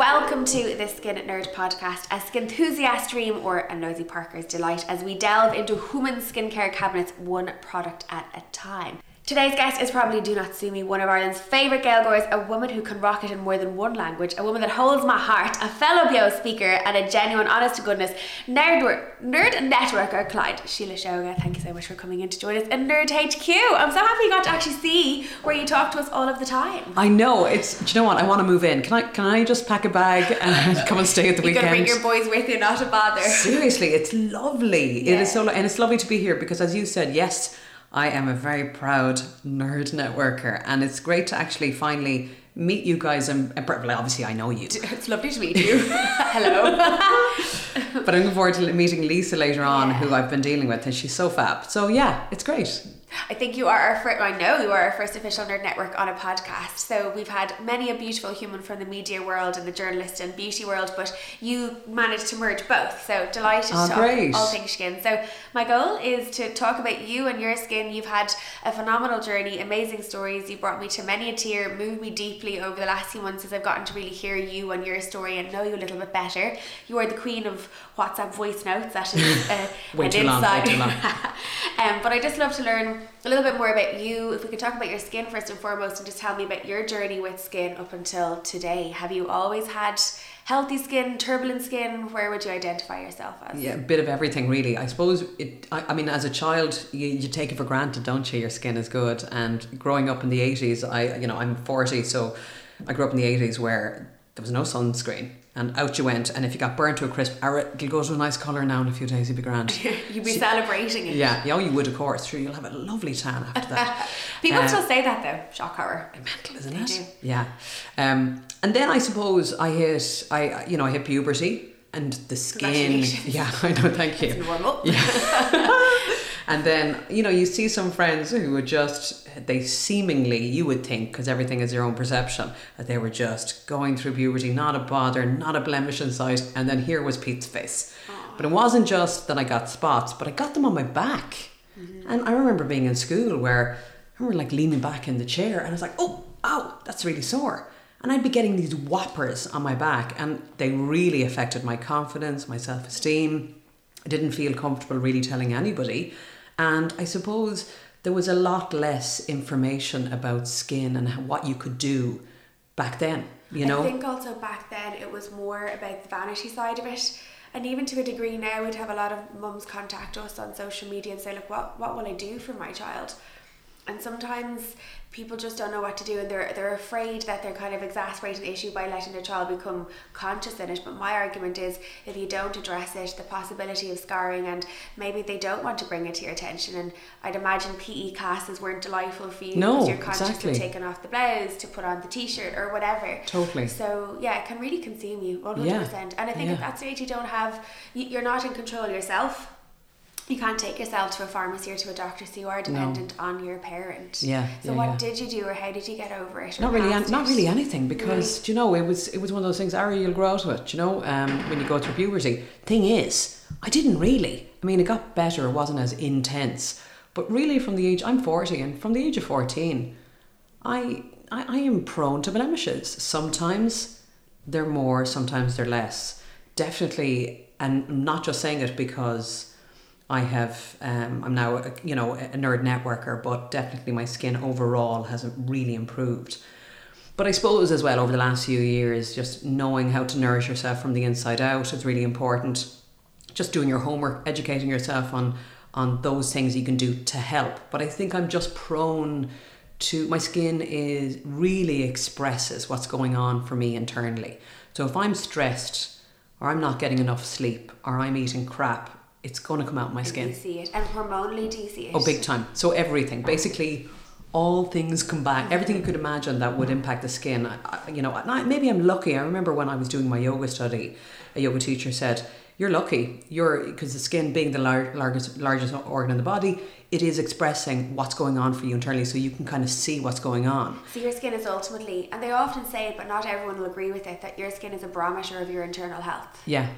welcome to the Skin Nerd podcast, a skin enthusiast dream or a nosy Parker's delight as we delve into human skincare cabinets one product at a time. Today's guest is probably Do Not Sue Me, one of Ireland's favourite Gaeilgeoirs, a woman who can rock it in more than one language, a woman that holds my heart, a fellow BEO speaker, and a genuine, honest to goodness nerd, nerd networker, Clyde Síle Seoige. Thank you so much for coming in to join us in Nerd HQ. I'm so happy you got to actually see where you talk to us all of the time. I know it's. Do you know what? I want to move in. Can I? Can I just pack a bag and come and stay at the weekend? you weekend? can bring your boys with you, not a bother. Seriously, it's lovely. Yeah. It is so, and it's lovely to be here because, as you said, yes, I am a very proud nerd networker, and it's great to actually finally meet you guys. And obviously, I know you, It's lovely to meet you. Hello. but I'm looking forward to meeting Lisa later on, Yeah. who I've been dealing with, and she's so fab. So yeah, it's great. I think you are our first, I know you are our first official Nerd Network on a podcast. So we've had many a beautiful human from the media world and the journalist and beauty world, but you managed to merge both. So delighted Oh, to talk great. all things skin. So my goal is to talk about you and your skin. You've had a phenomenal journey, amazing stories. You brought me to many a tear, moved me deeply over the last few months as I've gotten to really hear you and your story and know you a little bit better. You are the queen of WhatsApp voice notes. That is uh, an too long, way too long. um, but I just love to learn a little bit more about you. If we could talk about your skin first and foremost, and just tell me about your journey with skin up until today. Have you always had healthy skin, turbulent skin? Where would you identify yourself as? Yeah, a bit of everything really. I suppose it. I, I mean, as a child, you, you take it for granted, don't you? Your skin is good. And growing up in the eighties, I you know I'm forty, so I grew up in the eighties where there was no sunscreen, and out you went. And if you got burnt to a crisp, it'll go to a nice colour now in a few days. You'll be grand. You'd be celebrating it. yeah, yeah, you would of course. Sure, you'll have a lovely tan after that. People Uh, still say that though. Shock horror. mental, isn't They it? do. Yeah. Um, and then I suppose I hit I you know I hit puberty and the skin. Yeah, I know. Thank you. It's normal. And then, you know, you see some friends who would just, they seemingly, you would think, because everything is your own perception, that they were just going through puberty, not a bother, not a blemish in sight. And then here was Pete's face. But it wasn't just that I got spots, but I got them on my back. Mm-hmm. And I remember being in school where I remember like leaning back in the chair and I was like, oh, ow, that's really sore. And I'd be getting these whoppers on my back, and they really affected my confidence, my self esteem. I didn't feel comfortable really telling anybody. And I suppose there was a lot less information about skin and what you could do back then, you know? I think also back then it was more about the vanity side of it. And even to a degree now, we'd have a lot of mums contact us on social media and say, look, what, what will I do for my child? And sometimes people just don't know what to do and they're, they're afraid that they're kind of exasperating the issue by letting their child become conscious in it. But my argument is if you don't address it, the possibility of scarring and maybe they don't want to bring it to your attention. And I'd imagine PE classes weren't delightful for you No, because you're conscious exactly. of taking off the blouse to put on the t-shirt or whatever. Totally. So yeah, it can really consume you, one hundred Yeah. percent. And I think Yeah. at that stage you don't have, you're not in control yourself. You can't take yourself to a pharmacy or to a doctor, so you are dependent on your parent. Yeah, So yeah, what yeah. did you do, or how did you get over it? not really, an- not really anything because do you know it was it was one of those things. Ari, you'll grow out of it. You know, um, when you go through puberty. Thing is, I didn't really. I mean, it got better. It wasn't as intense. But really, from the age I'm forty, and from the age of fourteen, I I, I am prone to blemishes. Sometimes they're more, sometimes they're less. Definitely, and I'm not just saying it because I have, um, I'm now, a, you know, a nerd networker, but definitely my skin overall has really improved. But I suppose as well over the last few years, just knowing how to nourish yourself from the inside out is really important. Just doing your homework, educating yourself on on those things you can do to help. But I think I'm just prone to my skin is really expresses what's going on for me internally. So if I'm stressed or I'm not getting enough sleep or I'm eating crap, it's going to come out my skin. you see it? And hormonally, do you see it? Oh, big time. So everything, basically, all things come back. Everything you could imagine that would impact the skin. I, I, you know, I, maybe I'm lucky. I remember when I was doing my yoga study, a yoga teacher said, "You're lucky. You're because the skin being the lar- largest largest organ in the body, it is expressing what's going on for you internally, so you can kind of see what's going on." So your skin is ultimately, and they often say it, but not everyone will agree with it, that your skin is a barometer of your internal health. Yeah.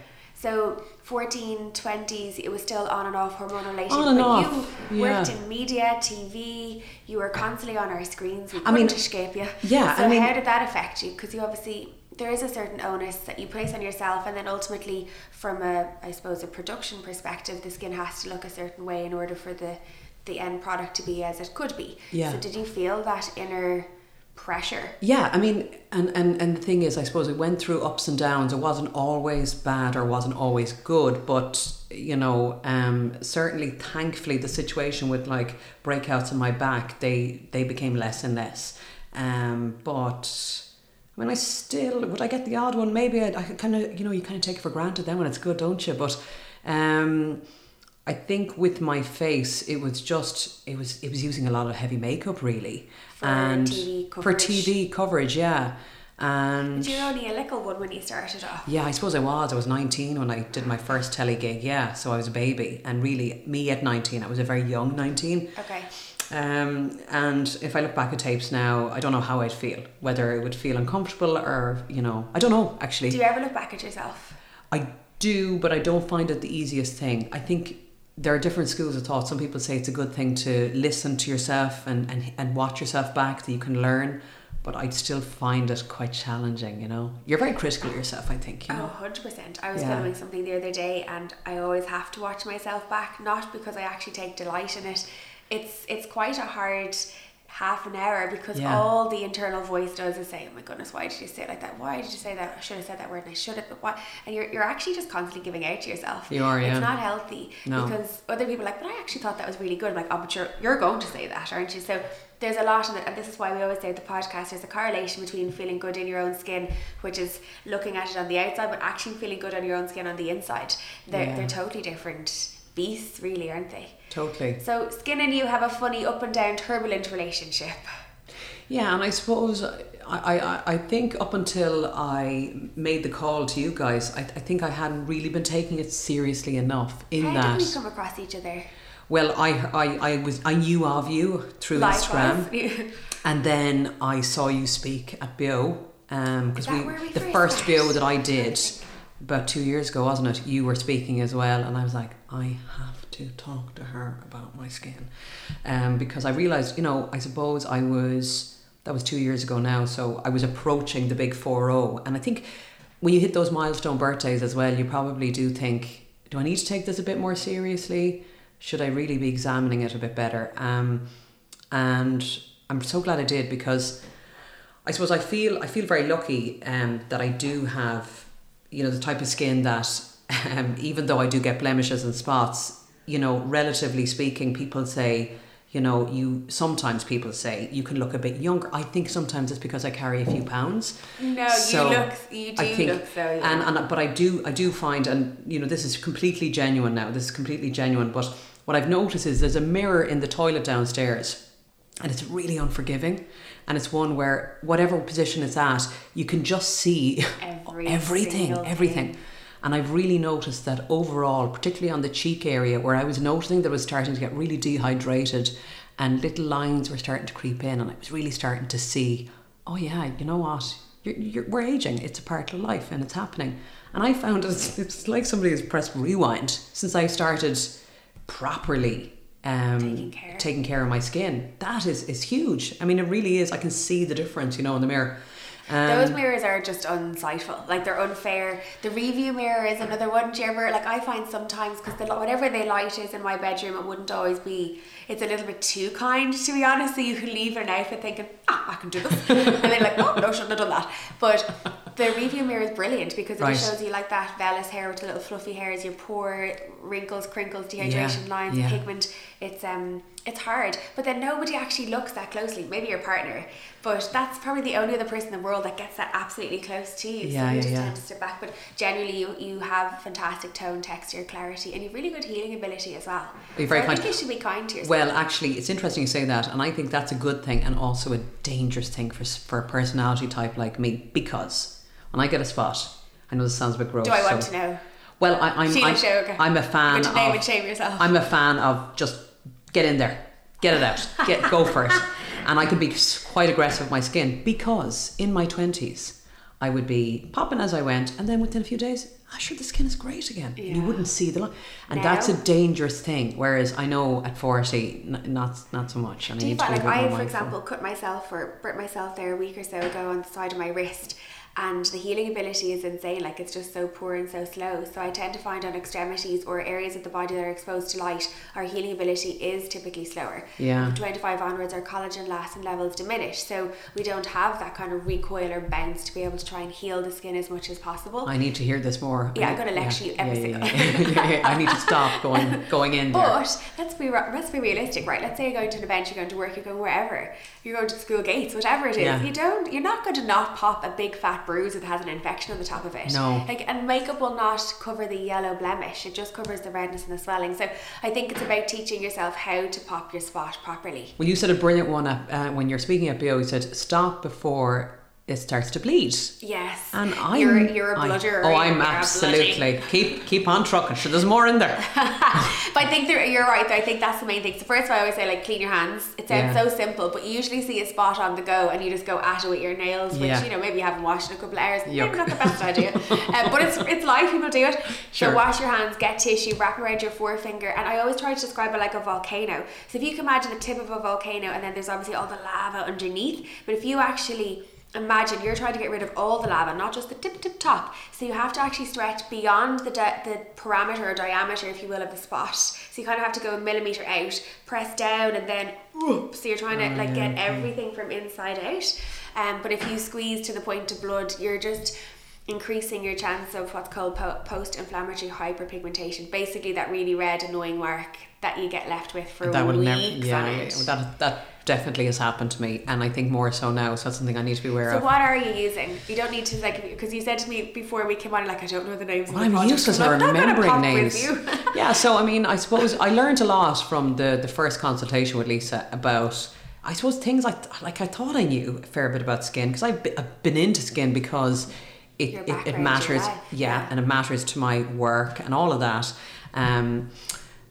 So 14, 20s, it was still on and off hormonal On and but off, you worked in media, TV, you were constantly on our screens. We I couldn't mean, escape you. yeah, So I mean- how did that affect you? Because you obviously there is a certain onus that you place on yourself, and then ultimately, from a I suppose a production perspective, the skin has to look a certain way in order for the the end product to be as it could be. Yeah. So did you feel that inner pressure? Yeah, I mean, and, and, and the thing is, I suppose it went through ups and downs. It wasn't always bad or wasn't always good, but you know, um, certainly, thankfully, the situation with like breakouts in my back, they they became less and less. Um, but I mean, I still would I get the odd one? Maybe I, I kind of you know you kind of take it for granted then when it's good, don't you? But um, I think with my face, it was just it was it was using a lot of heavy makeup really, For and TV for coverage. TV coverage, yeah. And But you're only a little one when you started off. yeah, I suppose I was. I was 19 when I did my first telly gig. Yeah, so I was a baby, and really, me at 19, I was a very young 19. Okay. Um, and if I look back at tapes now, I don't know how I'd feel. Whether it would feel uncomfortable or you know, I don't know actually. Do you ever look back at yourself? I do, but I don't find it the easiest thing. I think there are different schools of thought. Some people say it's a good thing to listen to yourself and, and, and watch yourself back that you can learn, but I still find it quite challenging, you know. You're very critical of yourself, I think, you Oh, know. 100%. I was Yeah. filming something the other day and I always have to watch myself back, not because I actually take delight in it. It's it's quite a hard half an hour because Yeah. all the internal voice does is say, Oh my goodness, why did you say it like that? Why did you say that? I should have said that word and I should have but why and you're you're actually just constantly giving out to yourself. You are, yeah. It's not healthy. No. Because other people are like, But I actually thought that was really good. I'm like, Oh but you're you're going to say that, aren't you? So there's a lot in it, and this is why we always say at the podcast there's a correlation between feeling good in your own skin, which is looking at it on the outside, but actually feeling good on your own skin on the inside. They're, Yeah. they're totally different beasts, really, aren't they? Totally. So, skin and you have a funny up and down, turbulent relationship. Yeah, and I suppose I, I, I think up until I made the call to you guys, I, I think I hadn't really been taking it seriously enough in How that. did we come across each other? Well, I, I, I was I knew of you through Instagram, and then I saw you speak at BEO because um, that we, we the first met? That I did about two years ago, wasn't it? You were speaking as well, and I was like, I have to talk to her about my skin, um, because I realized, you know, I suppose I was that was two years ago now, so I was approaching the big four zero, and I think when you hit those milestone birthdays as well, you probably do think, do I need to take this a bit more seriously? Should I really be examining it a bit better? Um, and I'm so glad I did because I suppose I feel I feel very lucky um, that I do have you know the type of skin that um, even though I do get blemishes and spots, you know, relatively speaking, people say. You know, you sometimes people say you can look a bit younger. I think sometimes it's because I carry a few pounds. No, So, you look, you do I think, look so young. and, and but I do I do find, and you know, this is completely genuine now. This is completely genuine. But what I've noticed is there's a mirror in the toilet downstairs, and it's really unforgiving. And it's one where whatever position it's at, you can just see Every everything, everything. thing. And I've really noticed that overall, particularly on the cheek area, where I was noticing that I was starting to get really dehydrated and little lines were starting to creep in, and I was really starting to see, oh yeah, you know what? You're, you're, we're aging. It's a part of life, and it's happening. And I found it's, it's like somebody has pressed rewind since I started properly um, Taking care. taking care of my skin. That is is huge. I mean, it really is. I can see the difference, you know, in the mirror. Um, Those mirrors are just unsightful. Like they're unfair. The review mirror is another one. Do you ever like? I find sometimes because the whatever they light is in my bedroom, it wouldn't always be. It's a little bit too kind, to be honest. So you can leave an outfit thinking, ah, I can do this, and then like, oh no, shouldn't have done that. But the review mirror is brilliant because it Right. shows you like that vellus hair with the little fluffy hairs, your pore, wrinkles, crinkles, dehydration Yeah, lines, yeah. pigment. It's um, it's hard. But then nobody actually looks that closely. Maybe your partner, but that's probably the only other person in the world that gets that absolutely close to you. Yeah, so you yeah, just yeah. tend to step back. But generally, you you have fantastic tone, texture, clarity, and you've really good healing ability as well. You're very so I kind. think you should be kind to yourself. Well, actually, it's interesting you say that, and I think that's a good thing and also a dangerous thing for for a personality type like me because when I get a spot, I know this sounds a bit gross. Do I want so- to know? Well, I, I'm Síle I'm, I'm a fan Good to name of and shame yourself. I'm a fan of just get in there, get it out, get go for it, and I could be quite aggressive with my skin because in my twenties I would be popping as I went, and then within a few days, ah, sure, the skin is great again. And you wouldn't see the line, and Now- that's a dangerous thing. Whereas I know at forty, n- not not so much. And I Do you need to find like I, for mindful. example, cut myself or burnt myself there a week or so ago on the side of my wrist, and the healing ability is insane. Like it's just so poor and so slow. So I tend to find on extremities or areas of the body that are exposed to light, our healing ability is typically slower. Yeah. From 25 onwards, our collagen elastin levels diminish. So we don't have that kind of recoil or bounce to be able to try and heal the skin as much as possible. I need to hear this more. Yeah, I I'm gonna lecture you every yeah, single- yeah, yeah, yeah, yeah. I need to stop going going in there. But let's be let's be realistic, right? Let's say you're going to an event, you're going to work, you're going wherever, you're going to school gates, whatever it is. Yeah. You don't, you're not going to not pop a big fat bruise that has an infection on the top of it. No. Like, and makeup will not cover the yellow blemish. It just covers the redness and the swelling. So I think it's about teaching yourself how to pop your spot properly. Well, you said a brilliant one at, uh, when you're speaking at BEO. You said stop before it starts to bleed. Yes. And I'm you're, you're a I- bludger. oh, I'm absolutely keep keep on trucking. Sure, there's more in there. but I think you're right. Though. I think that's the main thing. So first of all, I always say like clean your hands. It sounds Yeah. so simple, but you usually see a spot on the go, and you just go at it with your nails, which Yeah. you know maybe you haven't washed in a couple of hours. Yuck. Maybe not the best idea, um, but it's it's life. People do it. Sure. So wash your hands, get tissue, wrap around your forefinger, and I always try to describe it like a volcano. So if you can imagine the tip of a volcano, and then there's obviously all the lava underneath, but if you actually imagine you're trying to get rid of all the lava, not just the tip tip top. So you have to actually stretch beyond the di- the parameter or diameter, if you will, of the spot. So you kind of have to go a millimeter out, press down, and then up. So you're trying to like get everything from inside out. Um, but if you squeeze to the point of blood, you're just increasing your chance of what's called po- post-inflammatory hyperpigmentation. Basically, that really red annoying mark that you get left with for that would weeks never. Yeah, on end. that that definitely has happened to me, and I think more so now. So that's something I need to be aware So of. So what are you using? You don't need to like because you said to me before we came on like I don't know the names. of Well, I'm products." useless at remembering names. Yeah, so I mean, I suppose I learned a lot from the the first consultation with Lisa about. I suppose things like like I thought I knew a fair bit about skin because I've, I've been into skin because it, it, it matters yeah, yeah. and it matters to my work and all of that um,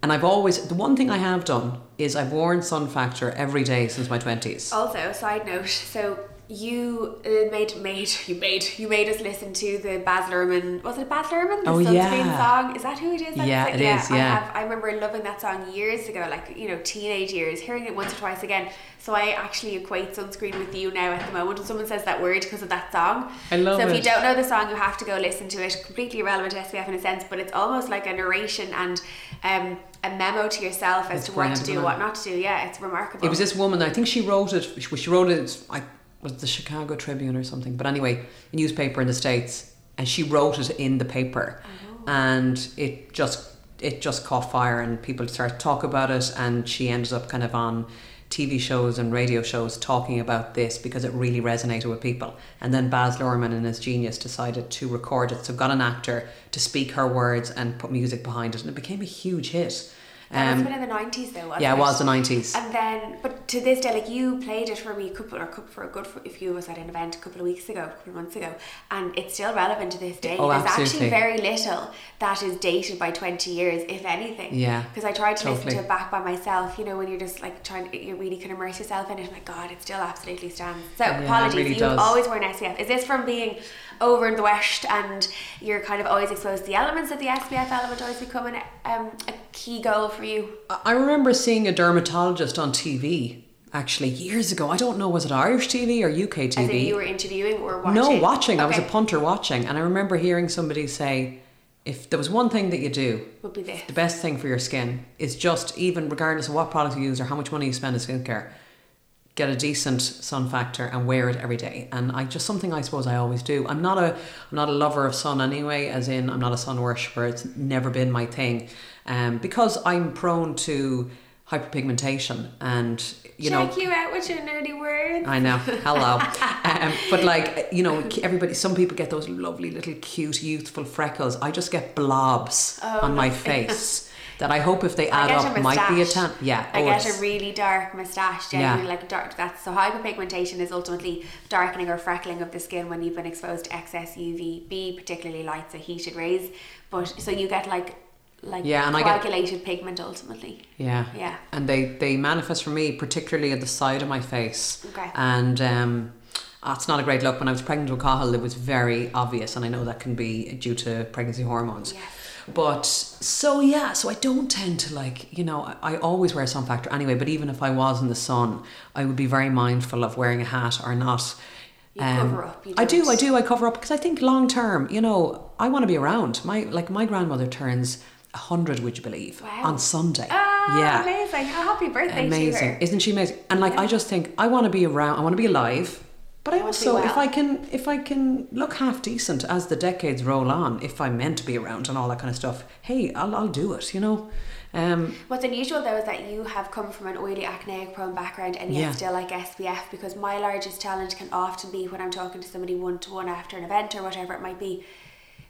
and I've always the one thing I have done is I've worn Sun Factor every day since my 20s Also, side note, so you uh, made made you made you made us listen to the Baz Luhrmann was it Baz Luhrmann the Oh, sunscreen yeah. song is that who it is That's Yeah, like- it is, I yeah. have I remember loving that song years ago like you know teenage years hearing it once or twice again so I actually equate sunscreen with you now at the moment when someone says that word because of that song I love so if you don't know the song you have to go listen to it completely irrelevant to SPF in a sense but it's almost like a narration and um, a memo to yourself as It's to what to do what not to do yeah it's remarkable It was this woman. I think she wrote it. She she wrote it. I was the Chicago Tribune or something. But anyway, a newspaper in the states, and she wrote it in the paper, oh. and it just it just caught fire, and people started to talk about it, and she ended up kind of on. TV shows and radio shows talking about this because it really resonated with people. And then Baz Luhrmann, and his genius, decided to record it. So got an actor to speak her words and put music behind it, and it became a huge hit. That Um, was been in the nineties though, wasn't yeah, it? it was the nineties. And then, but to this day, like you played it for me a couple or couple for a good if you was at an event a couple of weeks ago, a couple of months ago, and it's still relevant to this day. Oh, There's absolutely. actually very little that is dated by twenty years, if anything. Yeah, Because I tried to listen to it back by myself. You know, when you're just like trying, to, you really can immerse yourself in it. My God, it still absolutely stands. So it apologies, really you've does. always worn SPF. Is this from being over in the west and you're kind of always exposed to the elements that the SPF element always becoming um, a key goal for you? I remember seeing a dermatologist on TV actually years ago. I don't know was it Irish TV or UK As in TV? you were interviewing or watching? no, watching. I was a punter watching, and I remember hearing somebody say, "If there was one thing that you do, Would be this. the best thing for your skin is just even regardless of what product you use or how much money you spend on skincare." Get a decent sun factor and wear it every day, and I just something I suppose I always do. I'm not a I'm not a lover of sun anyway, as in I'm not a sun worshipper. It's never been my thing, um, because I'm prone to hyperpigmentation, and you know Check you out with your nerdy words. I know. Hello. um, but like you know, everybody. Some people get those lovely little cute youthful freckles. I just get blobs Oh, on my face that I hope if they I add up might be a tan. Yeah. I oh, get a really dark moustache, genuinely like dark. That's so hyperpigmentation is ultimately darkening or freckling of the skin when you've been exposed to excess UVB, particularly light, so heated rays. But so you get like like Yeah, and I get- coagulated pigment ultimately. yeah. Yeah. And they they manifest for me particularly at the side of my face. Okay. And um. ah, It's not a great look. When I was pregnant with Cahill, it was very obvious, and I know that can be due to pregnancy hormones. Yes. But so yeah, so I don't tend to like you know I, I always wear sun factor anyway. But even if I was in the sun, I would be very mindful of wearing a hat or not You cover up, you Um, I do, I do, I cover up because I think long term, you know, I want to be around. My like my grandmother turns hundred, would you believe, Wow. on Sunday. Ah, yeah, amazing. Oh, happy birthday to amazing, her. isn't she amazing? And like I just think I want to be around. I want to be alive. But I You want to be also, if. I can, if I can look half decent as the decades roll on, if I'm meant to be around and all that kind of stuff, hey, I'll, I'll do it. You know, um, What's unusual though is that you have come from an oily acneic prone background and yet Yeah. still like SPF because my largest challenge can often be when I'm talking to somebody one to one after an event or whatever it might be.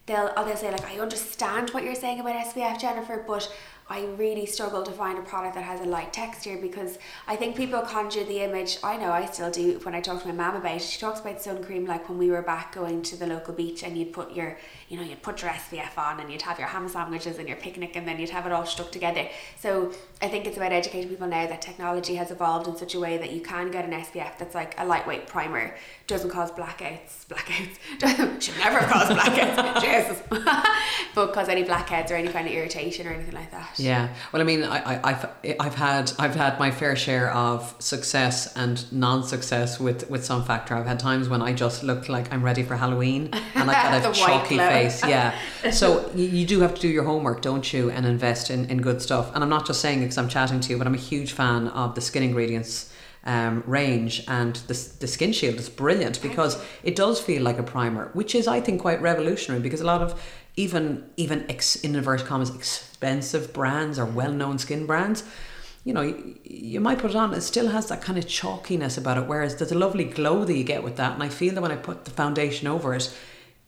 They'll oh, they'll say like I understand what you're saying about SPF Jennifer but I really struggle to find a product that has a light texture because I think people conjure the image. I know I still do when I talk to my mum about it. She talks about sun cream like when we were back going to the local beach and you'd put your you know you'd put your SPF on and you'd have your ham sandwiches and your picnic and then you'd have it all stuck together. So I think it's about educating people now that technology has evolved in such a way that you can get an SPF that's like a lightweight primer doesn't cause blackouts blackouts should never cause blackouts Jesus but cause any blackouts or any kind of irritation or anything like that Yeah. Well, I mean, I, I, I've, I've had, I've had my fair share of success and non-success with, with some factor. I've had times when I just look like I'm ready for Halloween and I've got a chalky face. Yeah. So you, you do have to do your homework, don't you? And invest in, in good stuff. And I'm not just saying because I'm chatting to you, but I'm a huge fan of the skin ingredients um, range and the, the skin shield is brilliant because it does feel like a primer which is I think quite revolutionary because a lot of even even ex, in inverse commas expensive brands or well-known skin brands you know you, you might put it on it still has that kind of chalkiness about it whereas there's a lovely glow that you get with that and I feel that when I put the foundation over it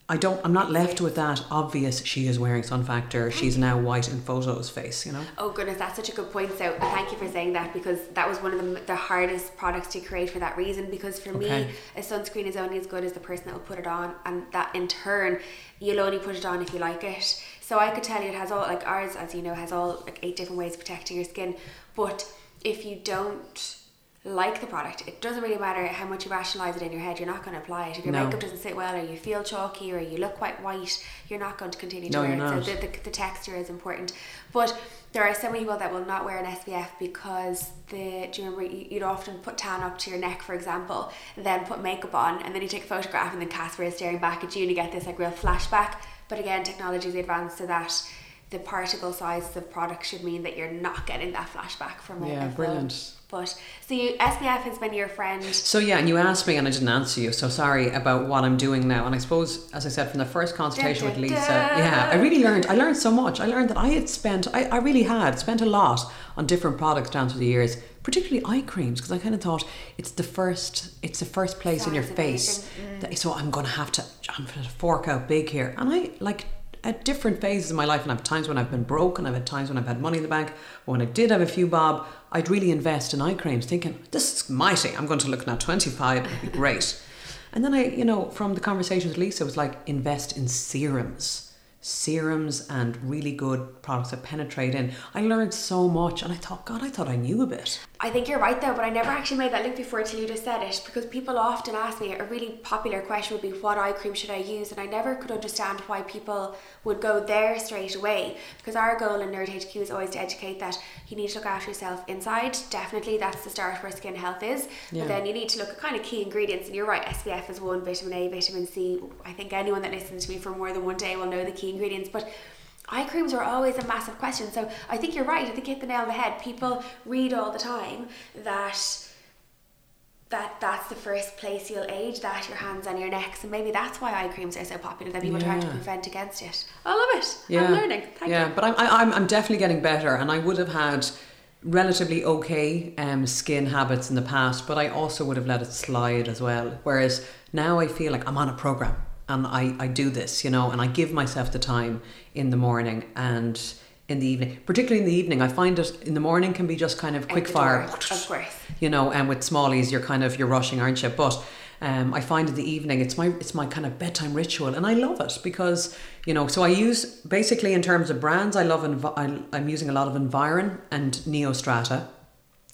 I don't I'm not left with that obvious she is wearing sun factor she's now white in photos face you know Oh goodness, that's such a good point. So uh, thank you for saying that because that was one of the, the hardest products to create for that reason. Because for Okay. me, a sunscreen is only as good as the person that will put it on, and that in turn, you'll only put it on if you like it. So I could tell you it has all like ours, as you know, has all like eight different ways of protecting your skin. But if you don't like the product, it doesn't really matter how much you rationalize it in your head. You're not going to apply it. If your No. makeup doesn't sit well, or you feel chalky, or you look quite white, you're not going to continue to No, wear it. not. So the, the, the texture is important. But there are so many people that will not wear an SPF because the do you remember you- you'd often put tan up to your neck, for example, then put makeup on, and then you take a photograph, and then Casper is staring back at you, and you get this like real flashback. But again, technology is advanced so that the particle sizes of products should mean that you're not getting that flashback from a, Yeah, brilliant. But so you, SPF has been your friend. So yeah, and you asked me and I didn't answer you. So sorry about what I'm doing now. And I suppose, as I said from the first consultation with Dun, Lisa, dun, dun. yeah, I really learned. I learned so much. I learned that I had spent, I, I really had spent a lot on different products down through the years, particularly eye creams, because I kind of thought it's the first, it's the first place in your Sounds face. amazing. Mm. That, so I'm going to have to, I'm going to fork out big here. And I like at different phases of my life, and I've times when I've been broke, and I've had times when I've had money in the bank. But when I did have a few bob, I'd really invest in eye creams, thinking this is mighty. I'm going to look now 25, it'll be great. And then I, you know, from the conversation with Lisa, it was like invest in serums, serums, and really good products that penetrate in. I learned so much, and I thought, God, I thought I knew a bit. I think you're right though, but I never actually made that link before till you just said it because people often ask me a really popular question would be what eye cream should I use? And I never could understand why people would go there straight away because our goal in Nerd HQ is always to educate that you need to look after yourself inside. Definitely that's the start where skin health is. Yeah. but then you need to look at kind of key ingredients and you're right SPF is one vitamin A vitamin C. I think anyone that listens to me for more than one day will know the key ingredients but Eye creams are always a massive question. So I think you're right. I think you hit the nail on the head. People read all the time that that that's the first place you'll age that your hands and your necks and maybe that's why eye creams are so popular that people are trying to prevent against it i love it Yeah. i'm learning thank yeah, you but I'm, I- I'm, I'm definitely getting better, and I would have had relatively okay um, skin habits in the past, but I also would have let it slide as well. Whereas now I feel like I'm on a program and I, I do this, you know, and I give myself the time in the morning and in the evening, particularly in the evening. I find it in the morning can be just kind of quick fire of course you know, and with smallies, you're kind of you're rushing, aren't you? But um, I find in the evening, it's my it's my kind of bedtime ritual, and I love it because you know. So I use basically in terms of brands, I love Envi- I, I'm using a lot of Environ and Neostrata,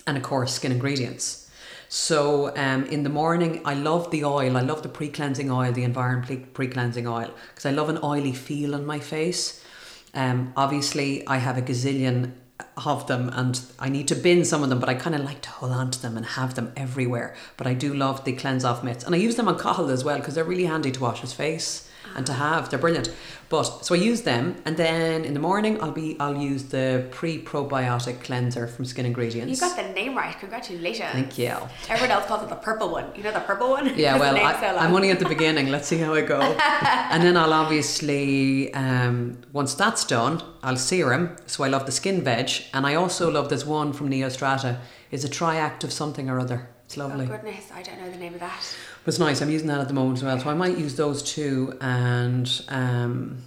and of course Skin Ingredients. So um, in the morning, I love the oil. I love the pre cleansing oil, the Environ pre cleansing oil, because I love an oily feel on my face. Um, obviously, I have a gazillion of them and I need to bin some of them, but I kind of like to hold on to them and have them everywhere. But I do love the cleanse off mitts. And I use them on Cahill as well because they're really handy to wash his face and to have. They're brilliant. But so I use them and then in the morning I'll be I'll use the pre probiotic cleanser from Skin Ingredients. You got the name right. Congratulations. Thank you. Everyone else calls it the purple one. You know the purple one? Yeah, well, I, I'm only at the beginning. Let's see how I go. and then I'll obviously, um, once that's done, I'll serum. So I love the skin veg. And I also love this one from Neostrata. It's a triact of something or other. It's lovely. Oh lovely. goodness, I don't know the name of that. But it's nice. I'm using that at the moment as well. So I might use those two. And um,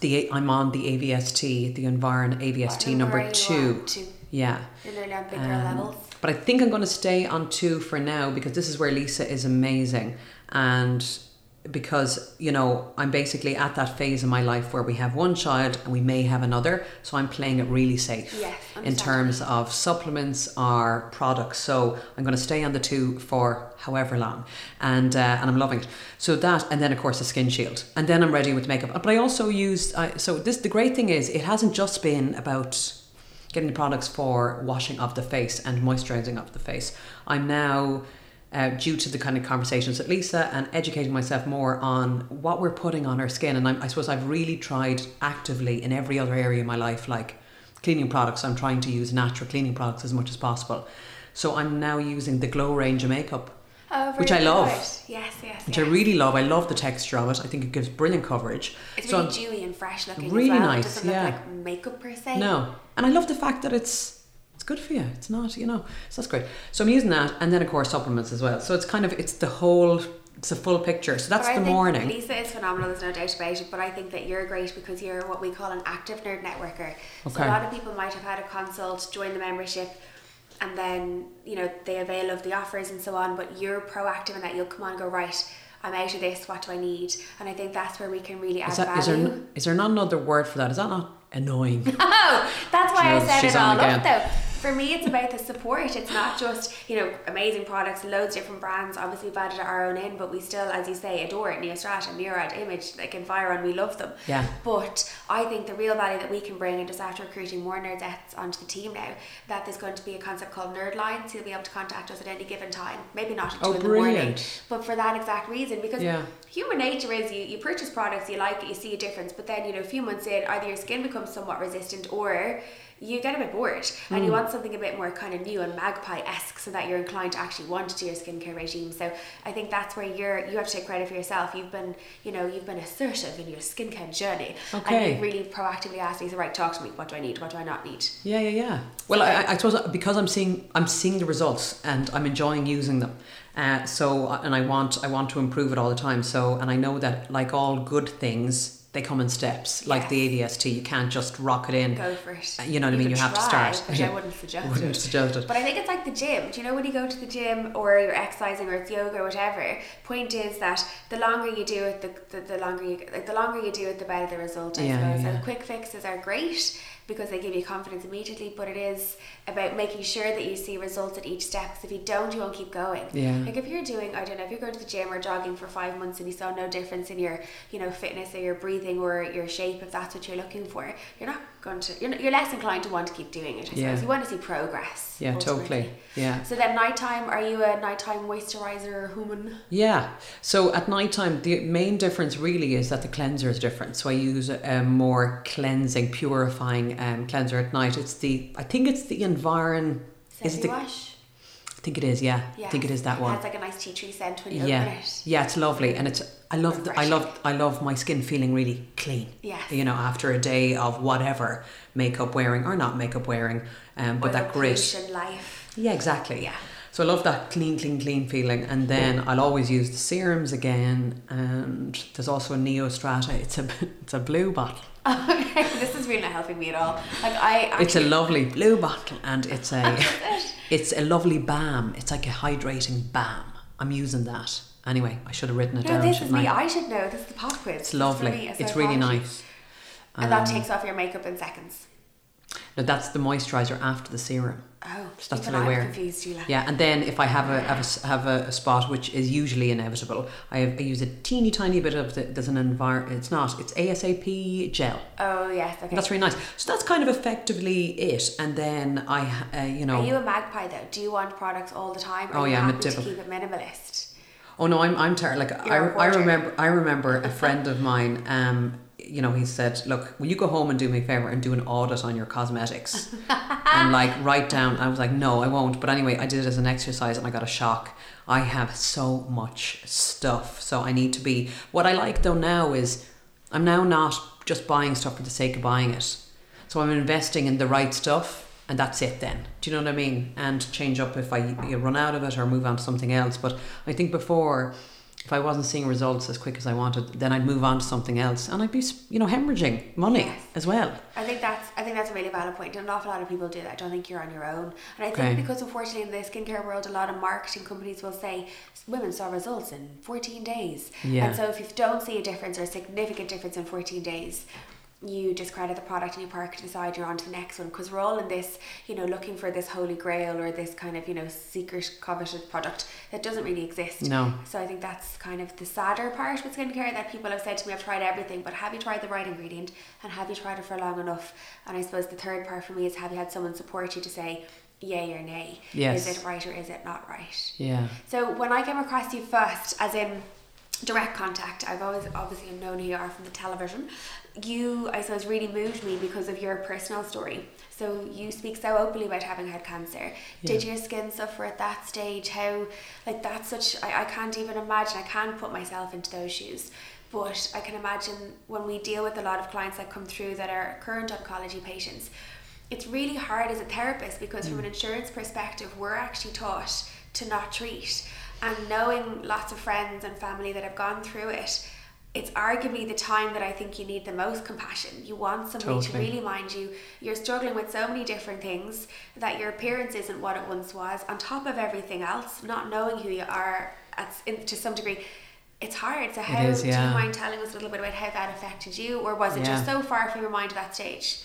the I'm on the AVST, the Environ AVST What number two. Two. Yeah. You're nearly on big girl Um. But I think I'm going to stay on two for now because this is where Lisa is amazing. And because, you know, I'm basically at that phase in my life where we have one child and we may have another. So I'm playing it really safe Yes, in terms of supplements or products. So I'm going to stay on the two for however long. And, uh, and I'm loving it. So that, and then of course the skin shield. And then I'm ready with makeup. But I also use I so this, the great thing is it hasn't just been about getting the products for washing of the face and moisturizing of the face. I'm now, uh, due to the kind of conversations with Lisa and educating myself more on what we're putting on our skin. And I'm, I suppose I've really tried actively in every other area of my life, like cleaning products. I'm trying to use natural cleaning products as much as possible. So I'm now using the Glow range of makeup, Oh, which I love. Yes, yes. which yes. I really love. I love the texture of it. I think it gives brilliant coverage. It's So really I'm- dewy and fresh looking. Really well. nice, It doesn't yeah. look like makeup per se. No, and I love the fact that it's it's good for you. It's not, you know, so that's great. So I'm using that, and then of course supplements as well. So it's kind of it's the whole, it's a full picture. So that's the morning. Lisa is phenomenal, there's no doubt about it. But I think that you're great because you're what we call an active nerd networker. Okay. So a lot of people might have had a consult, join the membership, and then you know they avail of the offers and so on. But you're proactive in that you'll come on and go right. I'm out of this. What do I need? And I think that's where we can really add Is, that, is, value. there, is there not another word for that? Is that not annoying? Oh, that's why I said it all again. up though. For me, it's about the support. It's not just, you know, amazing products, loads of different brands. Obviously, we've added our own in, but we still, as you say, adore it. Neostrata, Murad, Image, like Environ, we love them. Yeah. But I think the real value that we can bring, and just after recruiting more nerdettes onto the team now, that there's going to be a concept called Nerd Line. So you'll be able to contact us at any given time. Maybe not at Oh, two in the morning, brilliant. but for that exact reason. Because Yeah. human nature is you, you purchase products, you like it, you see a difference, but then you know a few months in, either your skin becomes somewhat resistant or you get a bit bored and Hmm. you want something a bit more kind of new and magpie esque, so that you're inclined to actually want to do your skincare regime. So I think that's where you're you have to take credit for yourself. You've been you know you've been assertive in your skincare journey, Okay. and you really proactively asked me, so right, talk to me. What do I need? What do I not need? Yeah, yeah, yeah. Well, I, I suppose because I'm seeing I'm seeing the results and I'm enjoying using them. Uh, so and I want I want to improve it all the time. So and I know that like all good things, they come in steps. Like the AVST, you can't just rock it in. Go for it. Uh, You know what I mean? You have to start. Yeah. I wouldn't suggest Wouldn't it. suggest it. But I think it's like the gym. Do you know when you go to the gym or you're exercising or it's yoga or whatever? Point is that the longer you do it, the, the, the longer you like the longer you do it, the better the result. I Yeah, suppose. yeah, And quick fixes are great because they give you confidence immediately. But it is about making sure that you see results at each step. Because if you don't, you won't keep going. Yeah. Like if you're doing, I don't know, if you're going to the gym or jogging for five months and you saw no difference in your, you know, fitness or your breathing or your shape, if that's what you're looking for, you're not going to. You're, you're less inclined to want to keep doing it. I suppose Yeah. you want to see progress. Yeah, ultimately. totally. Yeah. So then nighttime, are you a nighttime moisturizer human? Yeah. So at nighttime the main difference really is that the cleanser is different. So I use a more cleansing, purifying um, cleanser at night. It's the I think it's the Environ. Is it the? I think it is. Yeah. I think it is that It one. has like a nice tea tree scent when you yeah. open it. Yeah, it's lovely, and it's I love the, I love I love my skin feeling really clean. Yeah. You know, after a day of whatever makeup wearing or not makeup wearing, um, but Oil that grit. pollution life. Yeah, exactly. Yeah. So I love that clean, clean, clean feeling. And then I'll always use the serums again. And there's also a Neostrata. It's a it's a blue bottle. Okay, this is really not helping me at all. Like I actually, It's a lovely blue bottle, and it's a it? it's a lovely balm. It's like a hydrating balm. I'm using that. Anyway, I should have written it No, down. this is me. I? I should know. This is the pop quiz. It's lovely. It's really nice. And that Um, takes off your makeup in seconds. No, that's the moisturizer after the serum. Oh, So that's what I wear. confused, Síle. Yeah, and then if I have a have a, have a, spot which is usually inevitable, I, have, I use a teeny tiny bit of the, there's an envir. It's not. It's ASAP gel. Oh yes, okay. That's really nice. So that's kind of effectively it. And then I, uh, you know, Are you a magpie though? Do you want products all the time? Or Oh, yeah, I'm a happy to keep it minimalist? Oh no, I'm I'm terrible. Like I, You're I hoarder. remember I remember a friend of mine. Um, you know, he said, "Look, will you go home and do me a favor and do an audit on your cosmetics and like write down?" I was like, "No, I won't." But anyway, I did it as an exercise and I got a shock. I have so much stuff, so I need to be. What I like though now is, I'm now not just buying stuff for the sake of buying it. So I'm investing in the right stuff, and that's it. Then, do you know what I mean? And change up if I run out of it or move on to something else. But I think before, if I wasn't seeing results as quick as I wanted, then I'd move on to something else, and I'd be you know hemorrhaging money Yes. as well. I think that's I think that's a really valid point. An awful lot of people do that. I don't think you're on your own. And I think Okay. because unfortunately in the skincare world, a lot of marketing companies will say women saw results in 14 days. Yeah. And so if you don't see a difference or a significant difference in 14 days, you discredit the product and you park it aside. You're on to the next one because we're all in this, you know, looking for this holy grail or this kind of you know secret coveted product that doesn't really exist. No. So I think that's kind of the sadder part with skincare that people have said to me, I've tried everything, but have you tried the right ingredient and have you tried it for long enough? And I suppose the third part for me is have you had someone support you to say yay or nay? Yes. Is it right or is it not right? Yeah. So when I came across you first, as in direct contact, I've always obviously known who you are from the television. You, I suppose, really moved me because of your personal story. So you speak so openly about having had cancer. Did your skin suffer at that stage? How, like, that's such, I, I can't even imagine, I can't put myself into those shoes. But I can imagine when we deal with a lot of clients that come through that are current oncology patients, it's really hard as a therapist because from an mm. insurance perspective, we're actually taught to not treat. And knowing lots of friends and family that have gone through it, it's arguably the time that I think you need the most compassion. You want somebody to really mind you. You're struggling with so many different things that your appearance isn't what it once was. On top of everything else, not knowing who you are at, in, to some degree, it's hard. So how is, do you mind telling us a little bit about how that affected you, or was it Yeah. just so far from your mind at that stage?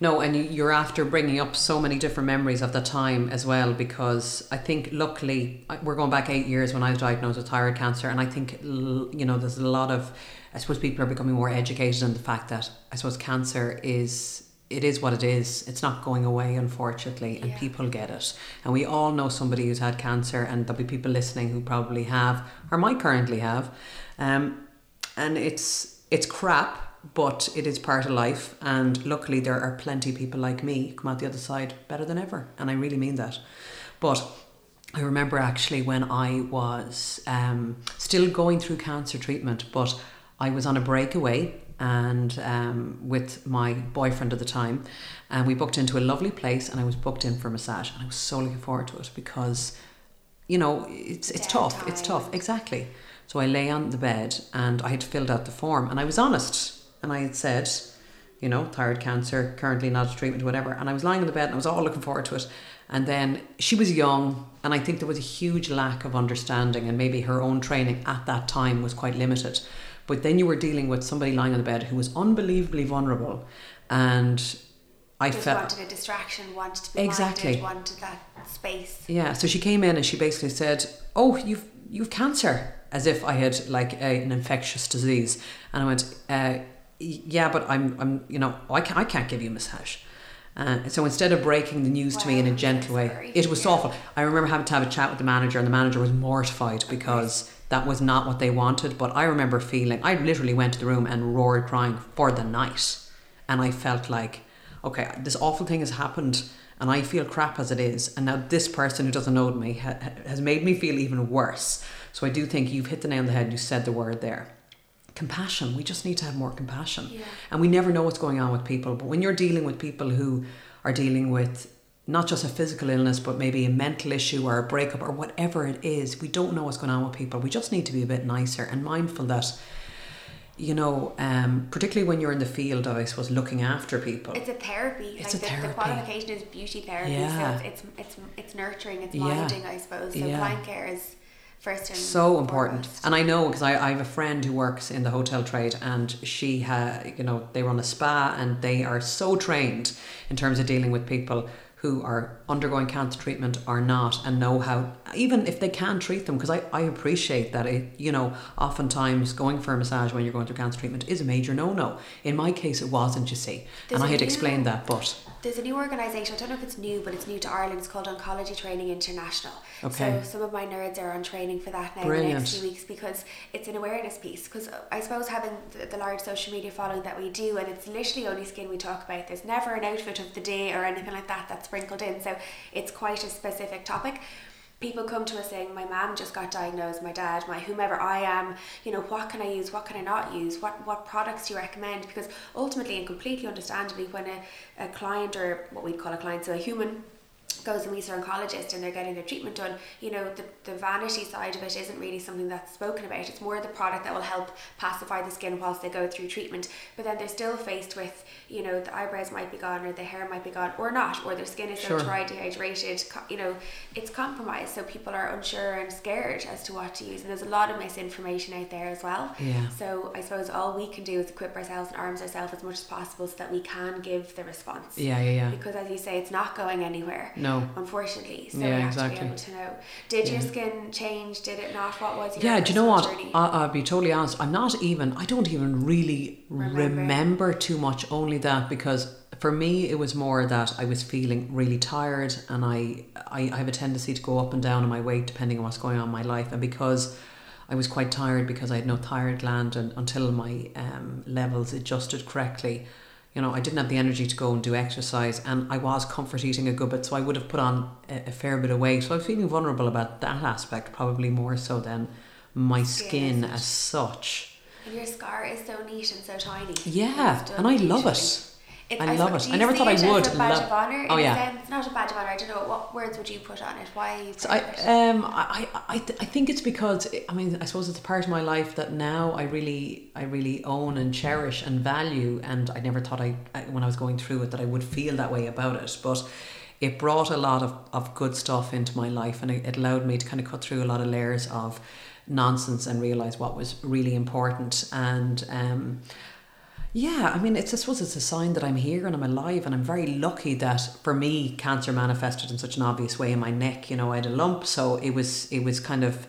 No, and you- you're after bringing up so many different memories of the time as well because I think luckily we're going back eight years when I was diagnosed with thyroid cancer, and I think you know there's a lot of I suppose people are becoming more educated on the fact that I suppose cancer is it is what it is. It's not going away, unfortunately, and Yeah. people get it. And we all know somebody who's had cancer, and there'll be people listening who probably have or might currently have. Um, and it's it's crap, but it is part of life. And luckily, there are plenty of people like me come out the other side better than ever, and I really mean that. But I remember actually when I was um, still going through cancer treatment, but I was on a breakaway and um, with my boyfriend at the time, and we booked into a lovely place, and I was booked in for a massage, and I was so looking forward to it because, you know, it's it's tough. It's tough, exactly. So I lay on the bed, and I had filled out the form, and I was honest, and I had said, you know, thyroid cancer, currently not a treatment, whatever. And I was lying in the bed and I was all looking forward to it. And then she was young, and I think there was a huge lack of understanding, and maybe her own training at that time was quite limited. But then you were dealing with somebody lying on the bed who was unbelievably vulnerable, and I Just felt wanted a distraction, wanted to be Exactly. minded, wanted that space. yeah, so she came in and she basically said, "Oh, you've you've cancer," as if I had like a, an infectious disease, and I went, uh, "Yeah, but I'm I'm you know I can't, I can't give you a massage." Uh, so instead of breaking the news to me in a gentle way, it was Yeah. awful. I remember having to have a chat with the manager, and the manager was mortified because that was not what they wanted. But I remember feeling I literally went to the room and roared crying for the night, and I felt like, okay, this awful thing has happened, and I feel crap as it is, and now this person who doesn't know me ha- has made me feel even worse. So I do think you've hit the nail on the head. You said the word there. Compassion. We just need to have more compassion. Yeah. And we never know what's going on with people. But when you're dealing with people who are dealing with not just a physical illness, but maybe a mental issue or a breakup or whatever it is, we don't know what's going on with people. We just need to be a bit nicer and mindful that, you know, um, particularly when you're in the field of, I suppose, looking after people. It's a therapy. It's like a the, therapy. the qualification is beauty therapy. Yeah. So it's, it's it's it's nurturing, it's Yeah. minding, I suppose. So Yeah. client care is first and so important. foremost. and i know because I, I have a friend who works in the hotel trade and she ha you know they run a spa and they are so trained in terms of dealing with people who are undergoing cancer treatment or not and know how even if they can treat them because I, I appreciate that it you know oftentimes going for a massage when you're going through cancer treatment is a major no-no. In my case it wasn't you see. There's and i had explained that but There's a new organisation, I don't know if it's new, but it's new to Ireland. It's called Oncology Training International. Okay. So some of my nerds are on training for that now in the next few weeks because it's an awareness piece. Because I suppose having the, the large social media following that we do, and it's literally only skin we talk about, there's never an outfit of the day or anything like that that's sprinkled in. So it's quite a specific topic. People come to us saying, My mom just got diagnosed, my dad, my whomever I am, you know, what can I use, what can I not use, what, what products do you recommend? Because ultimately and completely understandably, when a, a client or what we'd call a client, so a human, goes and meets their oncologist and they're getting their treatment done, you know, the, the vanity side of it isn't really something that's spoken about. It's more the product that will help pacify the skin whilst they go through treatment. But then they're still faced with, you know, the eyebrows might be gone or the hair might be gone or not, or their skin is Sure. so dry, dehydrated, you know, it's compromised. So people are unsure and scared as to what to use. And there's a lot of misinformation out there as well. Yeah. So I suppose all we can do is equip ourselves and arms ourselves as much as possible so that we can give the response yeah yeah yeah because as you say it's not going anywhere no unfortunately so Yeah, we exactly. to be able to know did your skin change did it not what was your yeah, do you know what? journey? I, I'll be totally honest. I'm not even. I don't even really Remember. remember. too much. Only that because for me it was more that I was feeling really tired, and I, I I have a tendency to go up and down in my weight depending on what's going on in my life, and because. I was quite tired because I had no thyroid gland, and until my um, levels adjusted correctly, you know, I didn't have the energy to go and do exercise, and I was comfort eating a good bit, so I would have put on a, a fair bit of weight. So I was feeling vulnerable about that aspect, probably more so than my Skin, as such. and your scar is so neat and so tiny Yeah, and I love beautifully. It. It's, I love it. I never thought I as would a badge love- of honor Oh, yeah. sense? not a badge of honor I don't know what words would you put on it why are you So I, um, I, I, I th- I think it's because I mean I suppose it's a part of my life that now I really I really own and cherish and value and I never thought I I- when I was going through it that I would feel that way about it but it brought a lot of, of good stuff into my life and it, it allowed me to kind of cut through a lot of layers of nonsense and realize what was really important and um, yeah, I mean, it's I suppose it's a sign that I'm here and I'm alive, and I'm very lucky that for me, cancer manifested in such an obvious way in my neck. You know, I had a lump, so it was it was kind of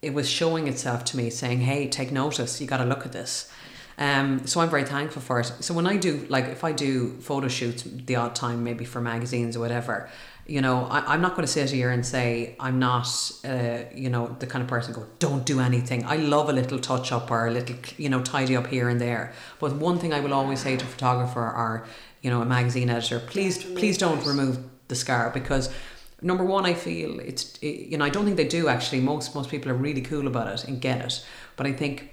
it was showing itself to me, saying, "Hey, take notice. You got to look at this." Um, so I'm very thankful for it. So when I do, like, if I do photo shoots the odd time, maybe for magazines or whatever, you know, I, I'm not going to sit here and say I'm not, uh, you know, the kind of person go, don't do anything. I love a little touch up or a little, you know, tidy up here and there. But one thing I will always say to a photographer or, you know, a magazine editor, please, please don't remove the scar because number one, I feel it's, it, you know, I don't think they do actually. Most most people are really cool about it and get it, but I think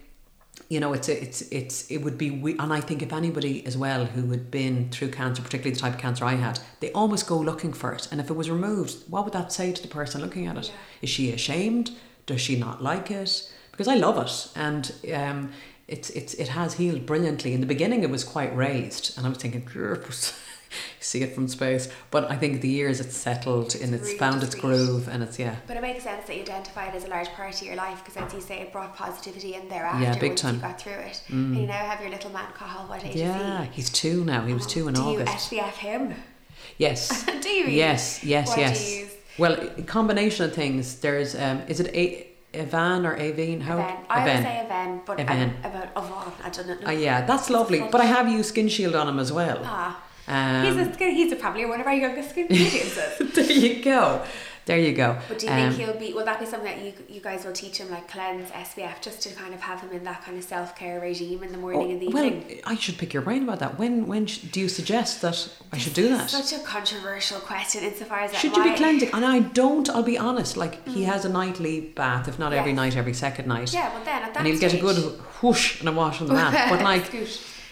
you know, it's a, it's it's it would be we and I think if anybody as well who had been through cancer, particularly the type of cancer I had, they almost go looking for it. And if it was removed, what would that say to the person looking at it? Yeah. Is she ashamed? Does she not like it? Because I love it, and um, it's it's it has healed brilliantly. In the beginning, it was quite raised, and I was thinking, see it from space. But I think the years it's settled and it's found its groove, and it's yeah. But it makes sense that you identify it as a large part of your life because, as you say, it brought positivity in thereafter Yeah, big time. you got through it. And you now have your little man, Cahill. What age Yeah, is he? he's two now. He was two in do August. you SPF him? Yes. do you? really? Yes, yes, What do yes. Well, a combination of things. There's um, is it a Evan or Avene? How Aven. I would say Aven, but Aven. I'm about Avon. I don't know. Oh yeah, that's lovely. But I have used Skin Shield on him as well. Ah, Um, he's a skin. He's a, probably one of our youngest skin audiences. there you go. There you go. But do you Um, think he'll be? Will that be something that you you guys will teach him, like cleanse, SPF, just to kind of have him in that kind of self care regime in the morning and the oh, well, evening? I should pick your brain about that. When when sh- do you suggest that I should do that? Such a controversial question insofar as that Should you be cleansing? And I don't. I'll be honest. Like he has a nightly bath, if not every night, every second night. Yeah, well then at that and he'll get a good whoosh and a wash on the mat. But like.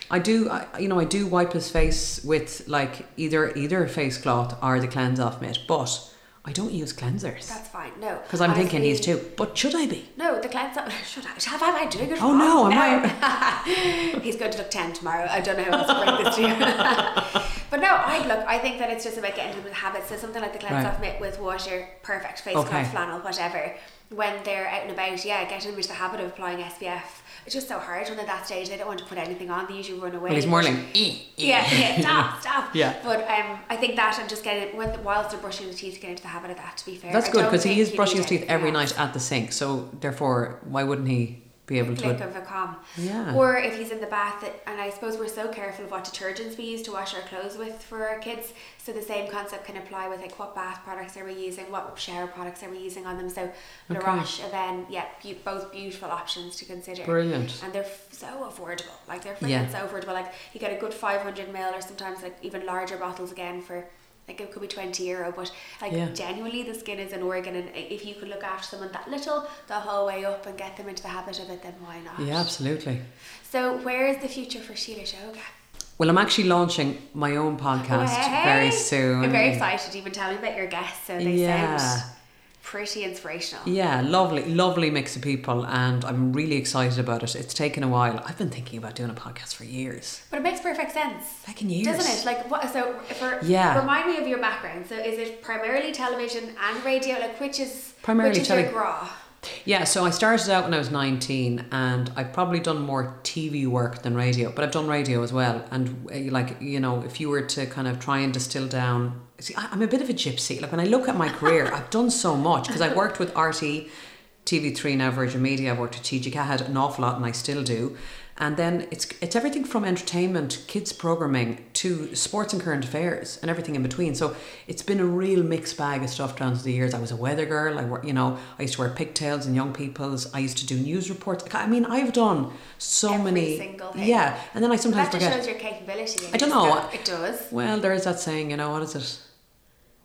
I do, I, you know, I do wipe his face with like either either a face cloth or the cleanse off mitt, but I don't use cleansers That's fine. No, because I'm thinking he's too. But should I be? No, the cleanse. Off. Should I? Have I been doing it? Oh, wrong? no, am I he's going to look ten tomorrow. I don't know how else to bring this to you. But no, I look. I think that it's just about getting into the habits. So something like the cleanse Right. off mitt with water, perfect. Face Okay. cloth, flannel, whatever. When they're out and about, yeah, getting them into the habit of applying SPF. It's just so hard when at that stage they don't want to put anything on. They usually run away. Well, he's more like, "Eh, eh." yeah, yeah, stop, stop. Yeah. But um, I think that and just getting when whilst they're brushing the teeth, get into the habit of that. To be fair, That's I good because he is brushing his teeth every else. night at the sink. So therefore, why wouldn't he be able click to? of a com. Yeah. Or if he's in the bath, and I suppose we're so careful of what detergents we use to wash our clothes with for our kids. So the same concept can apply with like what bath products are we using, what shower products are we using on them. So La Okay. Roche, Aven, yeah, be- both beautiful options to consider. Brilliant. And they're f- so affordable. Like they're freaking Yeah. so affordable. Like you get a good 500 ml or sometimes like even larger bottles again for like it could be 20 euro but like Yeah. genuinely the skin is an organ and if you could look after someone that little the whole way up and get them into the habit of it then why not Yeah, absolutely. so where is the future for Síle Seoige Well, I'm actually launching my own podcast oh, very soon. I'm very excited even tell me about your guests so they Yeah. sound pretty inspirational Yeah, lovely, lovely mix of people, and I'm really excited about it. It's taken a while. I've been thinking about doing a podcast for years. but it makes perfect sense Fucking years. Doesn't it? Like what? So, for Yeah. remind me of your background. So, is it primarily television and radio? Like, which is Primarily which is tele- your graw? Yeah, so I started out when I was 19 and I've probably done more TV work than radio, but I've done radio as well. And uh, like, you know, if you were to kind of try and distill down, see, I- I'm a bit of a gypsy. Like when I look at my career, I've done so much because I worked with RTÉ, TV3 now, Virgin Media, I've worked with TG4, I had an awful lot and I still do. And then it's it's everything from entertainment, kids programming to sports and current affairs and everything in between. So it's been a real mixed bag of stuff down to the years. I was a weather girl. I wor- you know I used to wear pigtails and young people's. I used to do news reports. I mean I've done so Every many. single. Yeah, and then I sometimes That just forget. shows your capability. I don't know. It does. Well, there is that saying. You know what is it?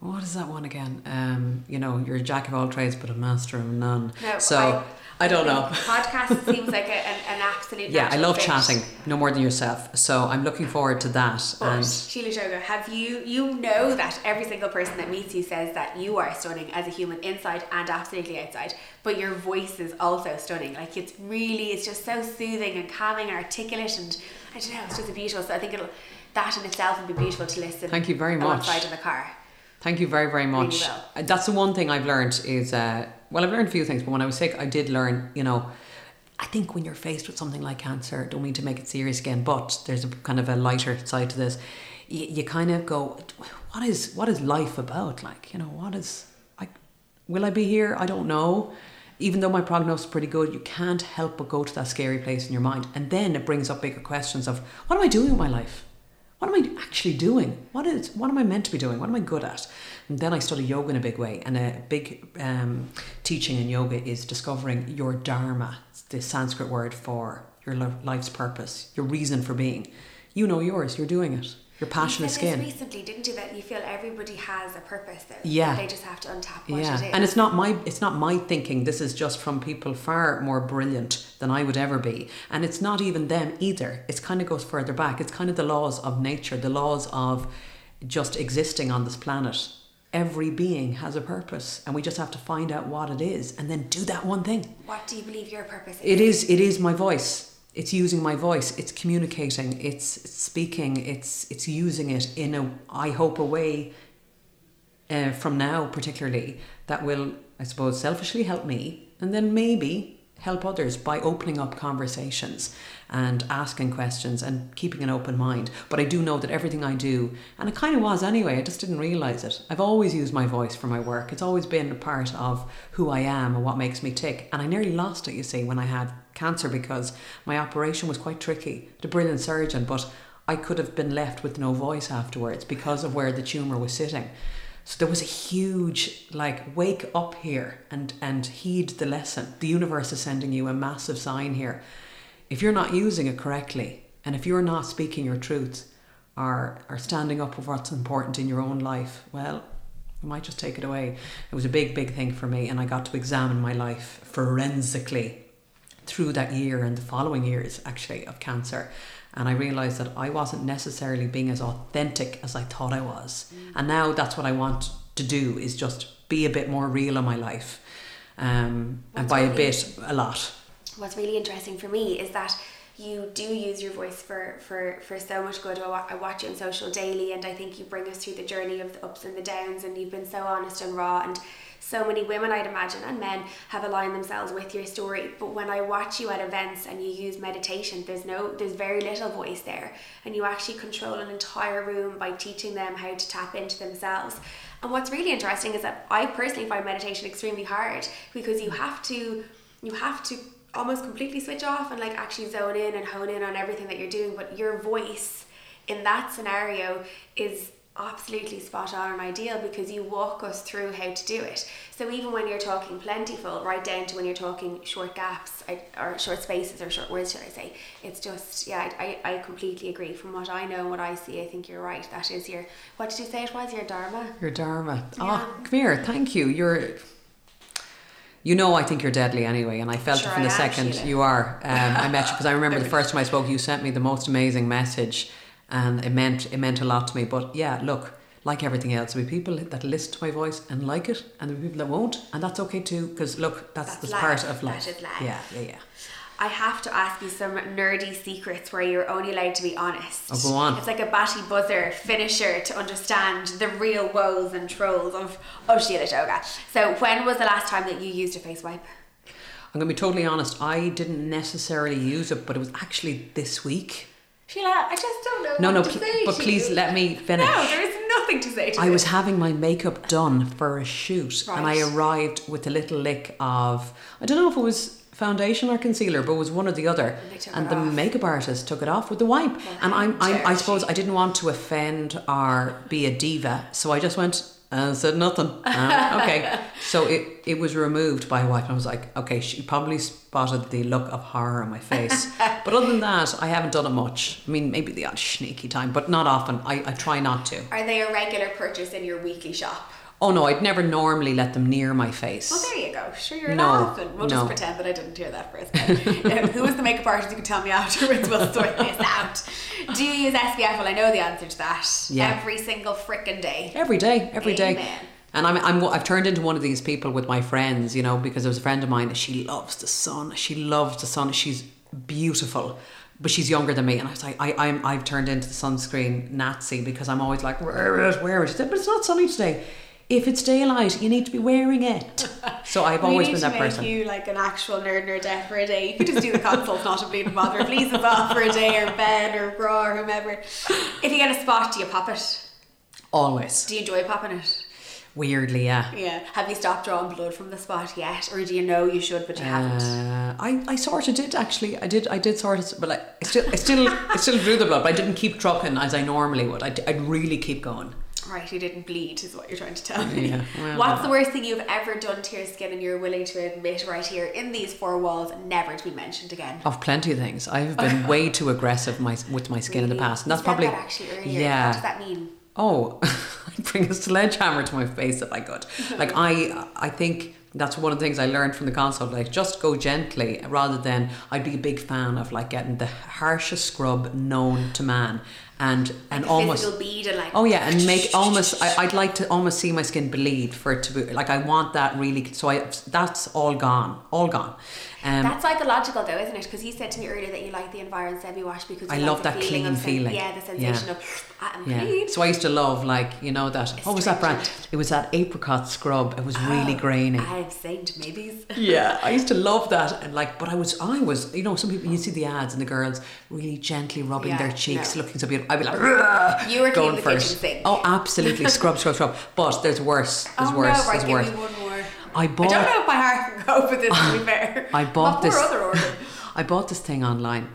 What is that one again? Um, you know, you're a jack of all trades, but a master of none. No, so I, don't know. Podcast seems like a, an, an absolute. Yeah, I love fit. chatting, no more than yourself. So I'm looking forward to that. But and Síle Seoige, have you you know that every single person that meets you says that you are stunning as a human inside and absolutely outside, but your voice is also stunning. Like it's really it's just so soothing and calming and articulate and I don't know, it's just beautiful. So I think it'll that in itself would be beautiful to listen. Thank you very much. Alongside in the car. Thank you very, very much. Uh, That's the one thing I've learned is, uh, well, I've learned a few things, but when I was sick, I did learn, you know, I think when you're faced with something like cancer, don't mean to make it serious again, but there's a kind of a lighter side to this. You, you kind of go, what is what is life about? Like, you know, what is like, will I be here? I don't know. Even though my prognosis is pretty good, you can't help but go to that scary place in your mind, and then it brings up bigger questions of what am I doing with my life? What am I actually doing? What is what am I meant to be doing? What am I good at? And then I study yoga in a big way, and a big um, teaching in yoga is discovering your dharma, it's the Sanskrit word for your life's purpose, your reason for being. You know yours. You're doing it. Your passion you is skin. recently, didn't you? That you feel everybody has a purpose. Yeah. They just have to untap what Yeah, it is. and it's not my it's not my thinking. This is just from people far more brilliant than I would ever be, and it's not even them either. It's kind of goes further back. It's kind of the laws of nature, the laws of just existing on this planet. Every being has a purpose, and we just have to find out what it is, and then do that one thing. what do you believe your purpose is? It is it is my voice. It's using my voice. It's communicating. It's, speaking. It's it's using it in a I hope a way. Uh, from now, particularly, that will I suppose selfishly help me, and then maybe help others by opening up conversations and asking questions and keeping an open mind. But I do know that everything I do, and it kind of was anyway, I just didn't realize it. I've always used my voice for my work. It's always been a part of who I am and what makes me tick. And I nearly lost it, you see, when I had cancer because my operation was quite tricky. The brilliant surgeon, but I could have been left with no voice afterwards because of where the tumor was sitting. So there was a huge like wake up here and and heed the lesson. The universe is sending you a massive sign here. If you're not using it correctly and if you're not speaking your truth or are standing up for what's important in your own life, well, you might just take it away. It was a big, big thing for me and I got to examine my life forensically through that year and the following years actually of cancer and I realized that I wasn't necessarily being as authentic as I thought I was and now that's what I want to do is just be a bit more real in my life um, and by a bit a lot what's really interesting for me is that you do use your voice for for for so much good. I watch you on social daily, and I think you bring us through the journey of the ups and the downs, and you've been so honest and raw and. So many women, I'd imagine, and men have aligned themselves with your story. But when I watch you at events and you use meditation, there's no, there's very little voice there, and you actually control an entire room by teaching them how to tap into themselves. And what's really interesting is that I personally find meditation extremely hard because you have to you have to almost completely switch off and like actually zone in and hone in on everything that you're doing but your voice in that scenario is absolutely spot on and ideal because you walk us through how to do it. So even when you're talking plentiful right down to when you're talking short gaps or short spaces or short words should I say it's just yeah I, I completely agree. From what I know and what I see I think you're right. That is your what did you say it was? Your dharma? Your dharma. Yeah. oh come here. Thank you. You're you know, I think you're deadly anyway, and I felt sure it from the second you are. Um, I met you because I remember the first time I spoke. You sent me the most amazing message, and it meant it meant a lot to me. But yeah, look, like everything else, there'll be people that listen to my voice and like it, and there'll be people that won't, and that's okay too. Because look, that's, that's, part of life. That is life. Yeah, yeah, yeah. I have to ask you some nerdy secrets where you're only allowed to be honest. Oh, go on. It's like a batty buzzer finisher to understand the real woes and trolls of, oh, of Síle Seoige. So, when was the last time that you used a face wipe? I'm going to be totally honest, I didn't necessarily use it, but it was actually this week. Síle, I just don't know. No, no, pl- but please let me finish. No, there is nothing to say to you. I was having my makeup done for a shoot, right. and I arrived with a little lick of I don't know if it was foundation or concealer, but it was one or the other. And, and the off. makeup artist took it off with the wipe. Well, and I'm, I'm, I suppose I didn't want to offend or be a diva, so I just went and said nothing. Um, okay, so it it was removed by a wife. And I was like, okay, she probably spotted the look of horror on my face. but other than that, I haven't done it much. I mean, maybe the odd sneaky time, but not often. I, I try not to. Are they a regular purchase in your weekly shop? Oh no, I'd never normally let them near my face. Well, there you go. Sure, you're no. We'll no. just pretend that I didn't hear that first. um, who was the makeup artist? You can tell me afterwards. We'll sort this out. Do you use SPF? Well, I know the answer to that. Yeah. Every single freaking day. Every day. Every Amen. day. And I'm, I'm, I've turned into one of these people with my friends, you know, because there was a friend of mine, that she loves the sun. She loves the sun. She's beautiful but she's younger than me, and I was like, I, I'm, I've turned into the sunscreen Nazi because I'm always like, wear it, wear it. She said, but it's not sunny today if it's daylight, you need to be wearing it. So I've always been that person. you like an actual nerd nerd death for a day. You could just do the consult, not a bleeding bother. Please it's off for a day, or Ben, or Bra, or whomever. If you get a spot, do you pop it? Always. Do you enjoy popping it? Weirdly, yeah. Yeah. Have you stopped drawing blood from the spot yet, or do you know you should but you uh, haven't? I, I sort of did actually. I did. I did sort of, but like I still, I still, I still drew the blood, but I didn't keep dropping as I normally would. I'd, I'd really keep going. Right, you didn't bleed, is what you're trying to tell me. Yeah, well, What's the worst thing you've ever done to your skin and you're willing to admit right here in these four walls, never to be mentioned again? Of plenty of things. I've been way too aggressive my, with my skin really? in the past. And that's probably. That actually earlier. Yeah. What does that mean? Oh, I'd bring a sledgehammer to my face if I could. like, I, I think that's one of the things I learned from the consult. Like, just go gently rather than I'd be a big fan of like getting the harshest scrub known to man and like and almost bead and like oh yeah and make almost I, I'd like to almost see my skin bleed for it to be like I want that really so I that's all gone all gone um, That's psychological though, isn't it? Because you said to me earlier that you like the Environ Semi wash because I like love that clean feeling. Yeah, the sensation yeah. of I'm yeah. clean. So I used to love like you know that what was that brand? It was that apricot scrub. It was oh, really grainy. I've Saint maybe. yeah, I used to love that and like, but I was I was you know some people you see the ads and the girls really gently rubbing yeah, their cheeks, no. looking so beautiful. I'd be like, you were going first. Oh, absolutely, scrub, scrub, scrub. But there's worse. There's oh, worse. No, right, there's worse. I bought. I don't know if my heart can go with this. To be fair, I bought this. I bought this thing online,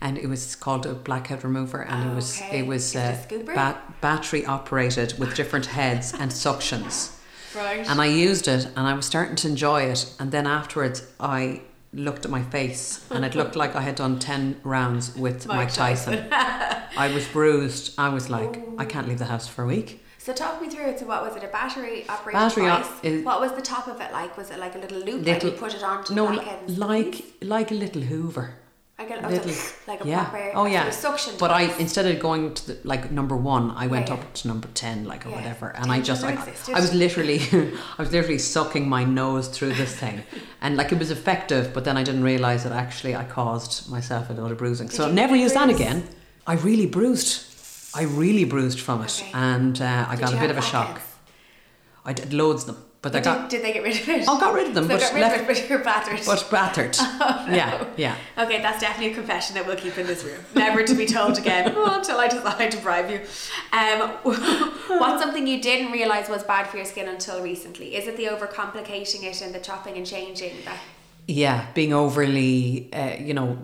and it was called a blackhead remover, and oh, it was okay. it was uh, ba- battery operated with different heads and suctions. Right. And I used it, and I was starting to enjoy it, and then afterwards I looked at my face and it looked like I had done 10 rounds with Mike, Mike Tyson. Tyson. I was bruised. I was like, Ooh. I can't leave the house for a week. So talk me through it. So what was it? A battery operated battery device? Op- is, what was the top of it like? Was it like a little loop little, that you put it on? no, like like a little Hoover. Like a, Little- like a yeah. proper oh yeah. suction. but I instead of going to the, like number one, I went Yeah, up to number ten, like or Yeah. whatever, and I just never I, was literally I was literally sucking my nose through this thing, and like it was effective, but then I didn't realize that actually I caused myself a lot of bruising. so you never really use that again. I really bruised. I really bruised from it, Okay. and uh, I Did got a bit of a shock. I did loads of them, but they Did, got did they get rid of it? I got rid of them, So but got rid left- of it, but you're battered. but battered. Oh, Yeah, yeah. Okay, that's definitely a confession that we'll keep in this room, never to be told again until I decide to bribe you. Um, what's something you didn't realize was bad for your skin until recently? Is it the overcomplicating it and the chopping and changing? That Yeah, being overly, uh, you know,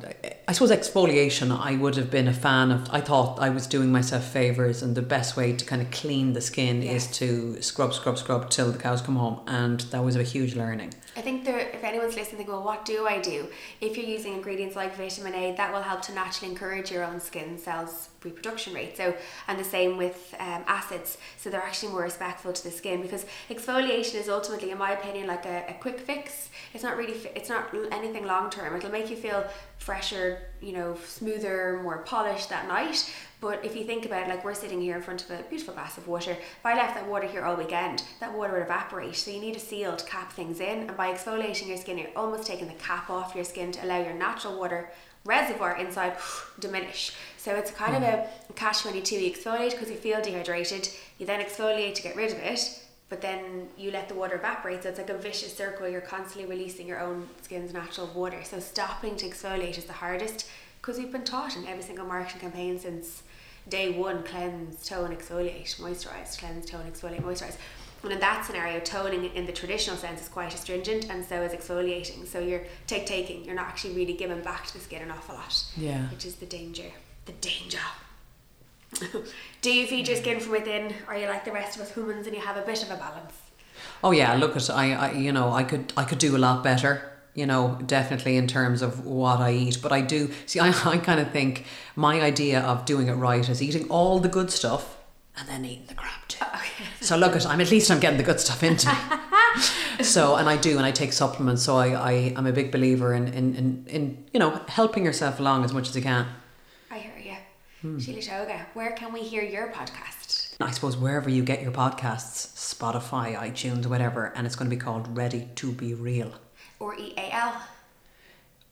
I suppose exfoliation, I would have been a fan of. I thought I was doing myself favours, and the best way to kind of clean the skin is to scrub, scrub, scrub till the cows come home. And that was a huge learning. I think if listening, go, well, what do I do? If you're using ingredients like vitamin A, that will help to naturally encourage your own skin cells reproduction rate. So, and the same with um, acids. So they're actually more respectful to the skin because exfoliation is ultimately, in my opinion, like a, a quick fix. It's not really, it's not anything long term. It'll make you feel fresher, you know, smoother, more polished that night. But if you think about it, like we're sitting here in front of a beautiful glass of water, if I left that water here all weekend, that water would evaporate. So you need a seal to cap things in. And by exfoliating your skin, you're almost taking the cap off your skin to allow your natural water reservoir inside diminish. So it's kind of mm-hmm. a catch 22. You exfoliate because you feel dehydrated, you then exfoliate to get rid of it. But then you let the water evaporate, so it's like a vicious circle. You're constantly releasing your own skin's natural water. So stopping to exfoliate is the hardest because we've been taught in every single marketing campaign since day one cleanse, tone, exfoliate, moisturize, cleanse, tone, exfoliate, moisturize. And in that scenario, toning in the traditional sense is quite astringent, and so is exfoliating. So you're take taking, you're not actually really giving back to the skin an awful lot. Yeah. Which is the danger. The danger. Do you feed your skin from within, or are you like the rest of us humans and you have a bit of a balance? Oh yeah, look at I, I you know I could I could do a lot better. You know, definitely in terms of what I eat, but I do see. I, I kind of think my idea of doing it right is eating all the good stuff and then eating the crap too. Okay. So look at I'm at least I'm getting the good stuff into me. so and I do and I take supplements. So I, I am a big believer in, in in in you know helping yourself along as much as you can. Hmm. Where can we hear your podcast? I suppose wherever you get your podcasts, Spotify, iTunes, whatever, and it's going to be called Ready to Be Real. Or EAL?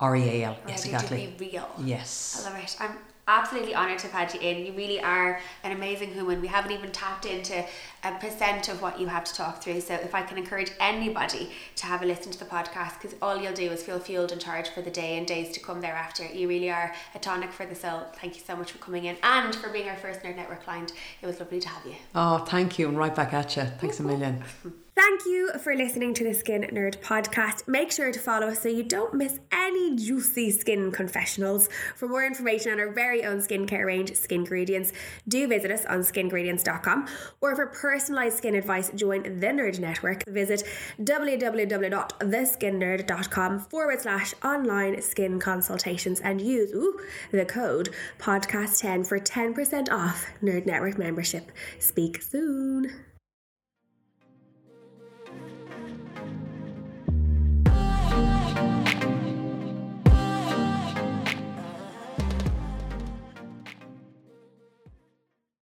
R E A L. Yes, Ready exactly. To be real. Yes. I love it. I'm absolutely honoured to have had you in. You really are an amazing human. We haven't even tapped into a percent of what you have to talk through. So if I can encourage anybody to have a listen to the podcast, because all you'll do is feel fueled and charged for the day and days to come thereafter. You really are a tonic for the soul. Thank you so much for coming in and for being our first Nerd Network client. It was lovely to have you. Oh, thank you, and right back at you. Thanks a million. Thank you for listening to the Skin Nerd podcast. Make sure to follow us so you don't miss any juicy skin confessionals. For more information on our very own skincare range, Skingredients, do visit us on skingredients.com. Or for personalized skin advice, join the Nerd Network. Visit www.theskinnerd.com forward slash online skin consultations and use ooh, the code podcast10 for 10% off Nerd Network membership. Speak soon.